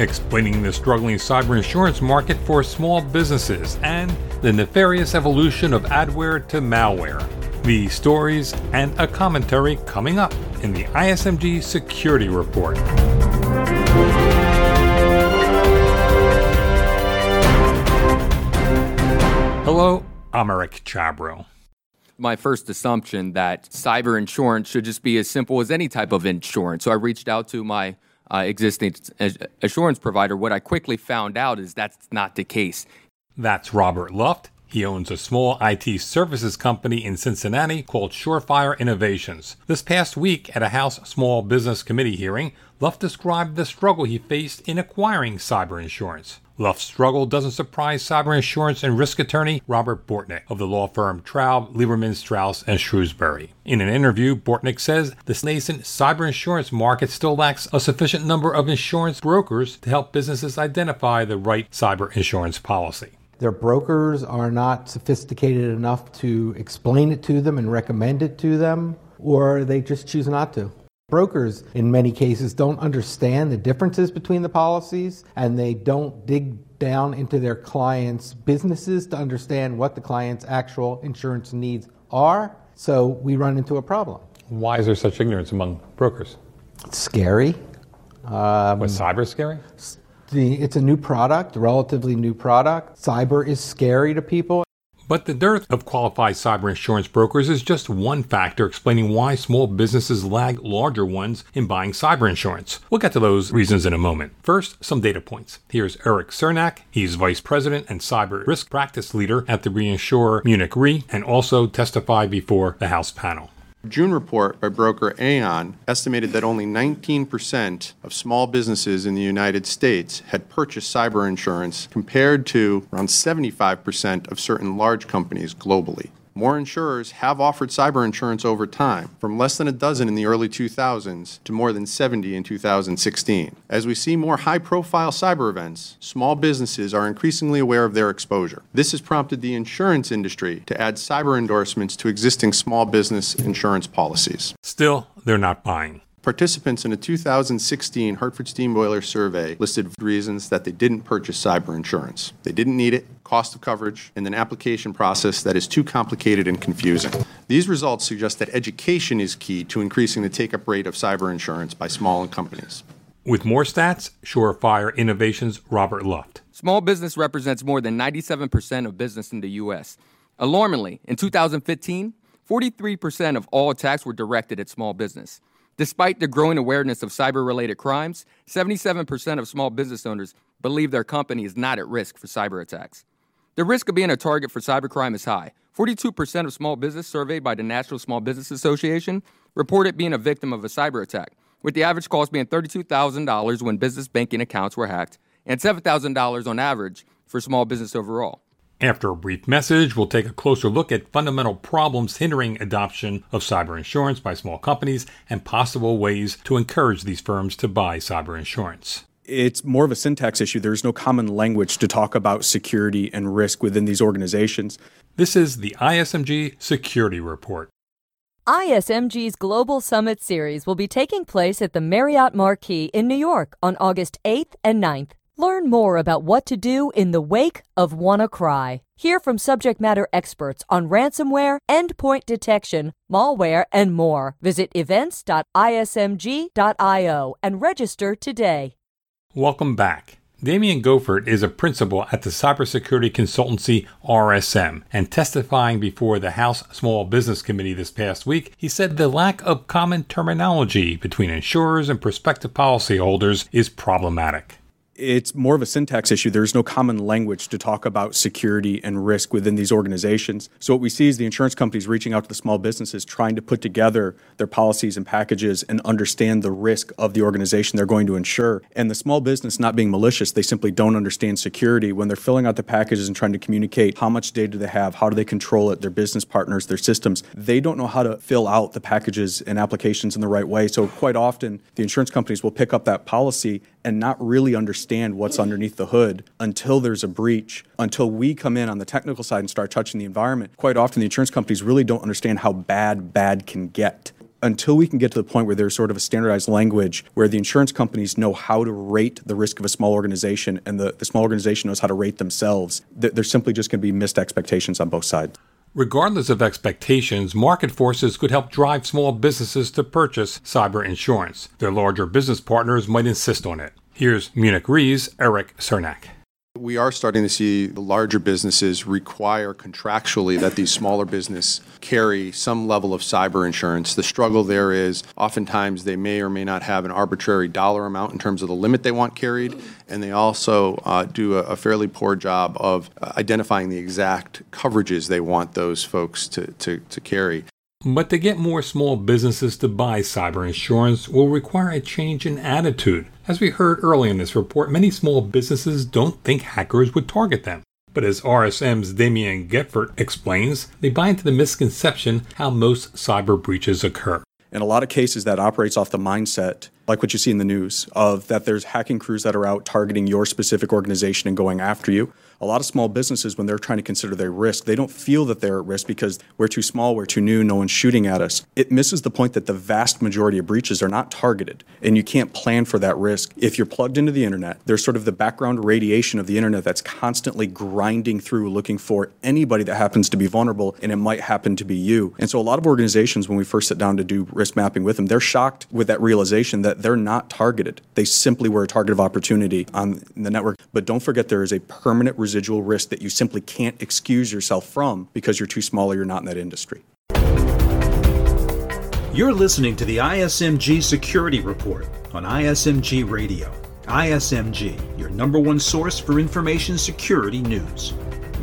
explaining the struggling cyber insurance market for small businesses and the nefarious evolution of adware to malware. These stories and a commentary coming up in the ISMG Security Report. Hello, I'm Eric Chabrow my first assumption that cyber insurance should just be as simple as any type of insurance. So I reached out to my uh, existing assurance provider. What I quickly found out is that's not the case. That's Robert Luft. He owns a small IT services company in Cincinnati called Surefire Innovations. This past week at a House Small Business Committee hearing, Luft described the struggle he faced in acquiring cyber insurance. Luft's struggle doesn't surprise cyber insurance and risk attorney Robert Bortnick of the law firm Traub, Lieberman, Strauss, and Shrewsberry. In an interview, Bortnick says the nascent cyber insurance market still lacks a sufficient number of insurance brokers to help businesses identify the right cyber insurance policy. Their brokers are not sophisticated enough to explain it to them and recommend it to them, or they just choose not to. Brokers, in many cases, don't understand the differences between the policies and they don't dig down into their clients' businesses to understand what the client's actual insurance needs are. So we run into a problem. Why is there such ignorance among brokers? It's scary. Um, Was cyber scary? The, it's a new product, relatively new product. Cyber is scary to people. But the dearth of qualified cyber insurance brokers is just one factor explaining why small businesses lag larger ones in buying cyber insurance. We'll get to those reasons in a moment. First, some data points. Here's Eric Cernak. He's Vice President and Cyber Risk Practice Leader at the reinsurer Munich Re and also testified before the House panel. June report by broker Aon estimated that only 19% of small businesses in the United States had purchased cyber insurance compared to around 75% of certain large companies globally. More insurers have offered cyber insurance over time, from less than a dozen in the early 2000s to more than 70 in 2016. As we see more high profile cyber events, small businesses are increasingly aware of their exposure. This has prompted the insurance industry to add cyber endorsements to existing small business insurance policies. Still, they're not buying. Participants in a 2016 Hartford Steam Boiler survey listed reasons that they didn't purchase cyber insurance. They didn't need it, cost of coverage, and an application process that is too complicated and confusing. These results suggest that education is key to increasing the take up rate of cyber insurance by small companies. With more stats, Surefire Innovations Robert Luft. Small business represents more than 97% of business in the U.S. Alarmingly, in 2015, 43% of all attacks were directed at small business. Despite the growing awareness of cyber related crimes, 77% of small business owners believe their company is not at risk for cyber attacks. The risk of being a target for cybercrime is high. 42% of small business surveyed by the National Small Business Association reported being a victim of a cyber attack, with the average cost being $32,000 when business banking accounts were hacked and $7,000 on average for small business overall. After a brief message, we'll take a closer look at fundamental problems hindering adoption of cyber insurance by small companies and possible ways to encourage these firms to buy cyber insurance. It's more of a syntax issue. There's no common language to talk about security and risk within these organizations. This is the ISMG Security Report. ISMG's Global Summit Series will be taking place at the Marriott Marquis in New York on August 8th and 9th. Learn more about what to do in the wake of WannaCry. Hear from subject matter experts on ransomware, endpoint detection, malware, and more. Visit events.ismg.io and register today. Welcome back. Daimon Geopfert is a principal at the cybersecurity consultancy RSM, and testifying before the House Small Business Committee this past week, he said the lack of common terminology between insurers and prospective policyholders is problematic it's more of a syntax issue. There's no common language to talk about security and risk within these organizations. So what we see is the insurance companies reaching out to the small businesses, trying to put together their policies and packages and understand the risk of the organization they're going to insure. And the small business not being malicious, they simply don't understand security when they're filling out the packages and trying to communicate how much data they have, how do they control it, their business partners, their systems. They don't know how to fill out the packages and applications in the right way. So quite often the insurance companies will pick up that policy and not really understand what's underneath the hood until there's a breach, until we come in on the technical side and start touching the environment. Quite often, the insurance companies really don't understand how bad bad can get. until we can get to the point where there's sort of a standardized language where the insurance companies know how to rate the risk of a small organization and the, the small organization knows how to rate themselves, th- there's simply just going to be missed expectations on both sides. Regardless of expectations, market forces could help drive small businesses to purchase cyber insurance. Their larger business partners might insist on it. Here's Munich Re's Eric Cernak. We are starting to see the larger businesses require contractually that these smaller business carry some level of cyber insurance. The struggle there is oftentimes they may or may not have an arbitrary dollar amount in terms of the limit they want carried, and they also uh, do a, a, fairly poor job of uh, identifying the exact coverages they want those folks to, to, to carry. But to get more small businesses to buy cyber insurance will require a change in attitude. As we heard early in this report, many small businesses don't think hackers would target them. But as RSM's Daimon Geopfert explains, they buy into the misconception how most cyber breaches occur. In a lot of cases, that operates off the mindset like what you see in the news, of that there's hacking crews that are out targeting your specific organization and going after you. A lot of small businesses, when they're trying to consider their risk, they don't feel that they're at risk because we're too small, we're too new, no one's shooting at us. It misses the point that the vast majority of breaches are not targeted, and you can't plan for that risk. If you're plugged into the internet, there's sort of the background radiation of the internet that's constantly grinding through looking for anybody that happens to be vulnerable, and it might happen to be you. And so a lot of organizations, when we first sit down to do risk mapping with them, they're shocked with that realization that they're not targeted. They simply were a target of opportunity on the network. But don't forget there is a permanent residual risk that you simply can't excuse yourself from because you're too small or you're not in that industry. You're listening to the ISMG Security Report on ISMG Radio. ISMG, your number one source for information security news.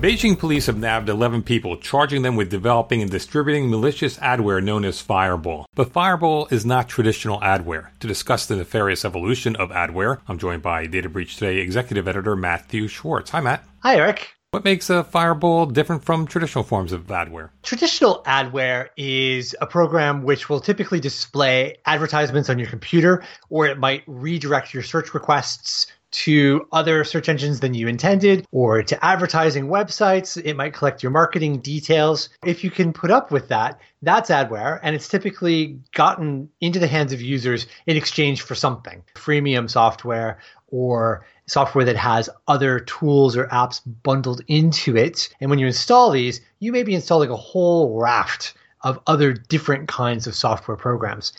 Beijing police have nabbed 11 people, charging them with developing and distributing malicious adware known as Fireball. But Fireball is not traditional adware. To discuss the nefarious evolution of adware, I'm joined by Data Breach Today executive editor Matthew Schwartz. Hi, Matt. Hi, Eric. What makes a Fireball different from traditional forms of adware? Traditional adware is a program which will typically display advertisements on your computer, or it might redirect your search requests to other search engines than you intended or to advertising websites. It might collect your marketing details. If you can put up with that, that's adware, and it's typically gotten into the hands of users in exchange for something freemium software or software that has other tools or apps bundled into it. And when you install these, you may be installing a whole raft of other different kinds of software programs.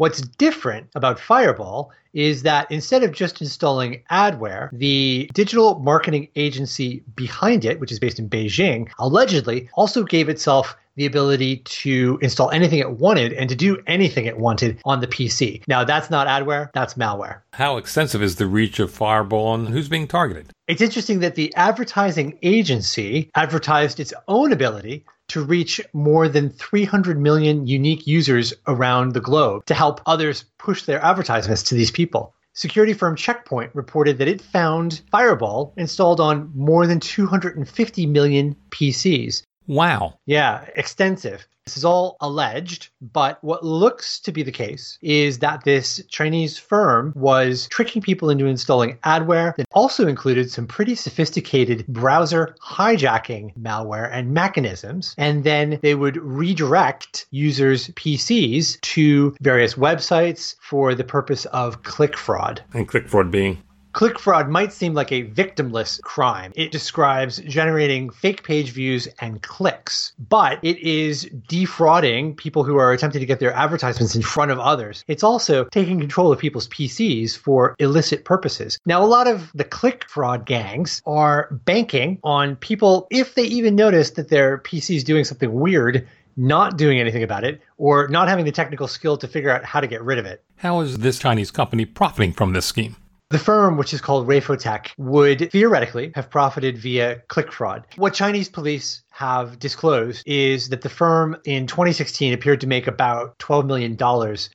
What's different about Fireball is that instead of just installing adware, the digital marketing agency behind it, which is based in Beijing, allegedly also gave itself the ability to install anything it wanted and to do anything it wanted on the PC. Now, that's not adware, that's malware. How extensive is the reach of Fireball and who's being targeted? It's interesting that the advertising agency advertised its own ability to reach more than 300 million unique users around the globe to help others push their advertisements to these people. Security firm Checkpoint reported that it found Fireball installed on more than 250 million PCs. Wow. Yeah, extensive. This is all alleged, but what looks to be the case is that this Chinese firm was tricking people into installing adware that also included some pretty sophisticated browser hijacking malware and mechanisms. And then they would redirect users' PCs to various websites for the purpose of click fraud. And click fraud being? Click fraud might seem like a victimless crime. It describes generating fake page views and clicks, but it is defrauding people who are attempting to get their advertisements in front of others. It's also taking control of people's PCs for illicit purposes. Now, a lot of the click fraud gangs are banking on people, if they even notice that their PC is doing something weird, not doing anything about it or not having the technical skill to figure out how to get rid of it. How is this Chinese company profiting from this scheme? The firm, which is called Rafotech, would theoretically have profited via click fraud. What Chinese police have disclosed is that the firm in 2016 appeared to make about $12 million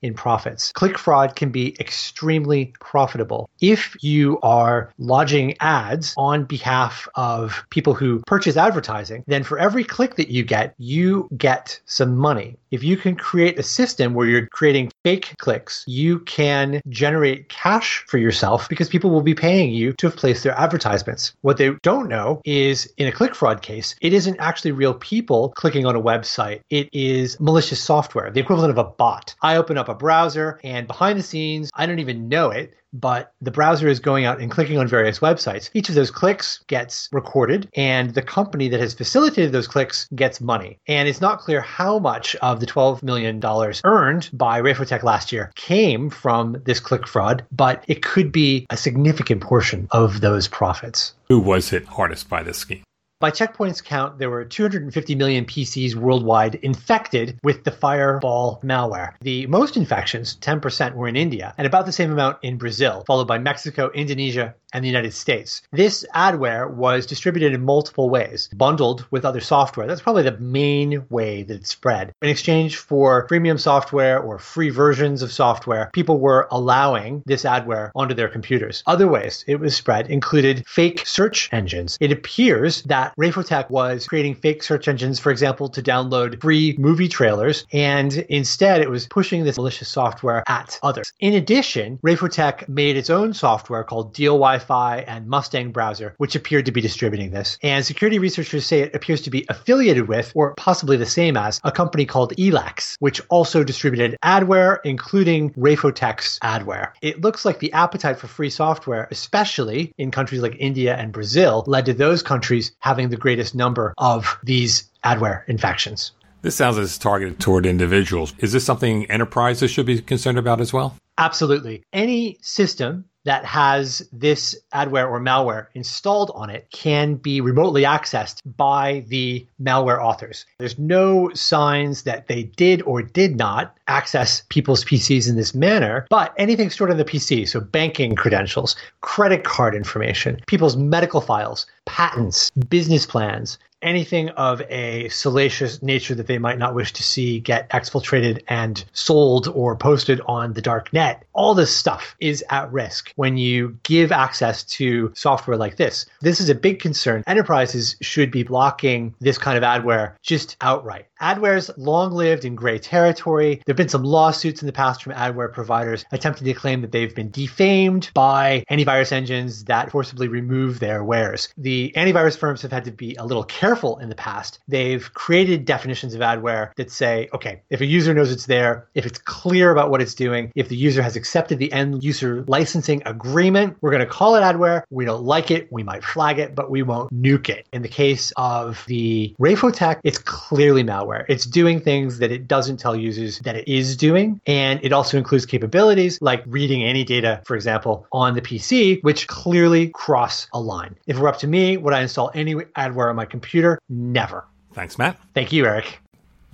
in profits. Click fraud can be extremely profitable. If you are lodging ads on behalf of people who purchase advertising, then for every click that you get, you get some money. If you can create a system where you're creating fake clicks, you can generate cash for yourself because people will be paying you to have placed their advertisements. What they don't know is in a click fraud case, it isn't actually actually real people clicking on a website. It is malicious software, the equivalent of a bot. I open up a browser and behind the scenes, I don't even know it, but the browser is going out and clicking on various websites. Each of those clicks gets recorded, and the company that has facilitated those clicks gets money. And it's not clear how much of the $12 million earned by Rafotech last year came from this click fraud, but it could be a significant portion of those profits. Who was hit hardest by this scheme? By Checkpoint's count, there were 250 million PCs worldwide infected with the Fireball malware. The most infections, 10%, were in India, and about the same amount in Brazil, followed by Mexico, Indonesia, and the United States. This adware was distributed in multiple ways, bundled with other software. That's probably the main way that it spread. In exchange for premium software or free versions of software, people were allowing this adware onto their computers. Other ways it was spread included fake search engines. It appears that Rafotech was creating fake search engines, for example, to download free movie trailers, and instead it was pushing this malicious software at others. In addition, Rafotech made its own software called Wi Wi-Fi and Mustang browser, which appeared to be distributing this. And security researchers say it appears to be affiliated with, or possibly the same as, a company called ELEX, which also distributed adware, including Rafotech's adware. It looks like the appetite for free software, especially in countries like India and Brazil, led to those countries having the greatest number of these adware infections. This sounds as targeted toward individuals. Is this something enterprises should be concerned about as well? Absolutely. Any system that has this adware or malware installed on it can be remotely accessed by the malware authors. There's no signs that they did or did not access people's PCs in this manner, but anything stored on the PC, so banking credentials, credit card information, people's medical files, patents, business plans, anything of a salacious nature that they might not wish to see get exfiltrated and sold or posted on the dark net. All this stuff is at risk when you give access to software like this. This is a big concern. Enterprises should be blocking this kind of adware just outright. Adware's long lived in gray territory. There have been some lawsuits in the past from adware providers attempting to claim that they've been defamed by antivirus engines that forcibly remove their wares. The antivirus firms have had to be a little careful in the past. They've created definitions of adware that say, okay, if a user knows it's there, if it's clear about what it's doing, if the user has accepted the end user licensing agreement, we're going to call it adware. We don't like it. We might flag it, but we won't nuke it. In the case of the Rafotech, it's clearly malware malware. It's doing things that it doesn't tell users that it is doing. And it also includes capabilities like reading any data, for example, on the PC, which clearly cross a line. If it were up to me, would I install any adware on my computer? Never. Thanks, Matt. Thank you, Eric.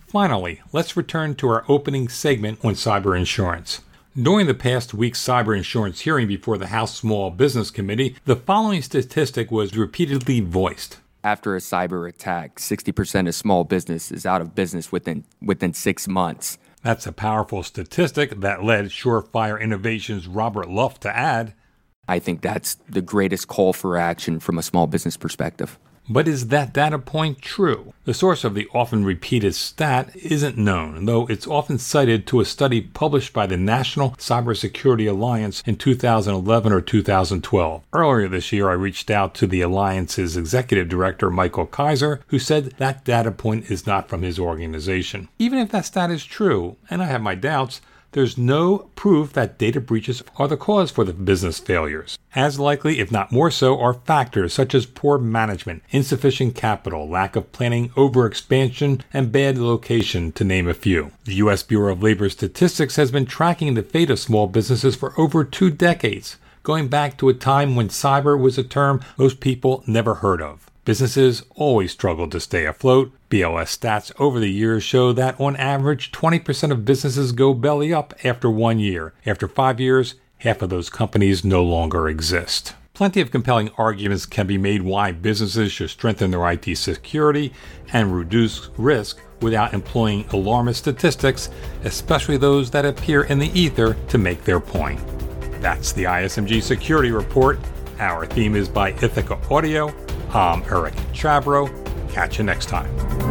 Finally, let's return to our opening segment on cyber insurance. During the past week's cyber insurance hearing before the House Small Business Committee, the following statistic was repeatedly voiced after a cyber attack, 60% of small business is out of business within within 6 months. That's a powerful statistic that led Surefire Innovations Robert Luft to add, I think that's the greatest call for action from a small business perspective. But is that data point true? The source of the often repeated stat isn't known, though it's often cited to a study published by the National Cybersecurity Alliance in 2011 or 2012. Earlier this year, I reached out to the Alliance's executive director, Michael Kaiser, who said that data point is not from his organization. Even if that stat is true, and I have my doubts, there's no proof that data breaches are the cause for the business failures. As likely, if not more so, are factors such as poor management, insufficient capital, lack of planning, overexpansion, and bad location, to name a few. The U.S. Bureau of Labor Statistics has been tracking the fate of small businesses for over two decades, going back to a time when cyber was a term most people never heard of. Businesses always struggle to stay afloat. BLS stats over the years show that on average, 20% of businesses go belly up after one year. After five years, half of those companies no longer exist. Plenty of compelling arguments can be made why businesses should strengthen their IT security and reduce risk without employing alarmist statistics, especially those that appear in the ether to make their point. That's the ISMG Security Report. Our theme is by Ithaca Audio. I'm Eric Chabrow. Catch you next time.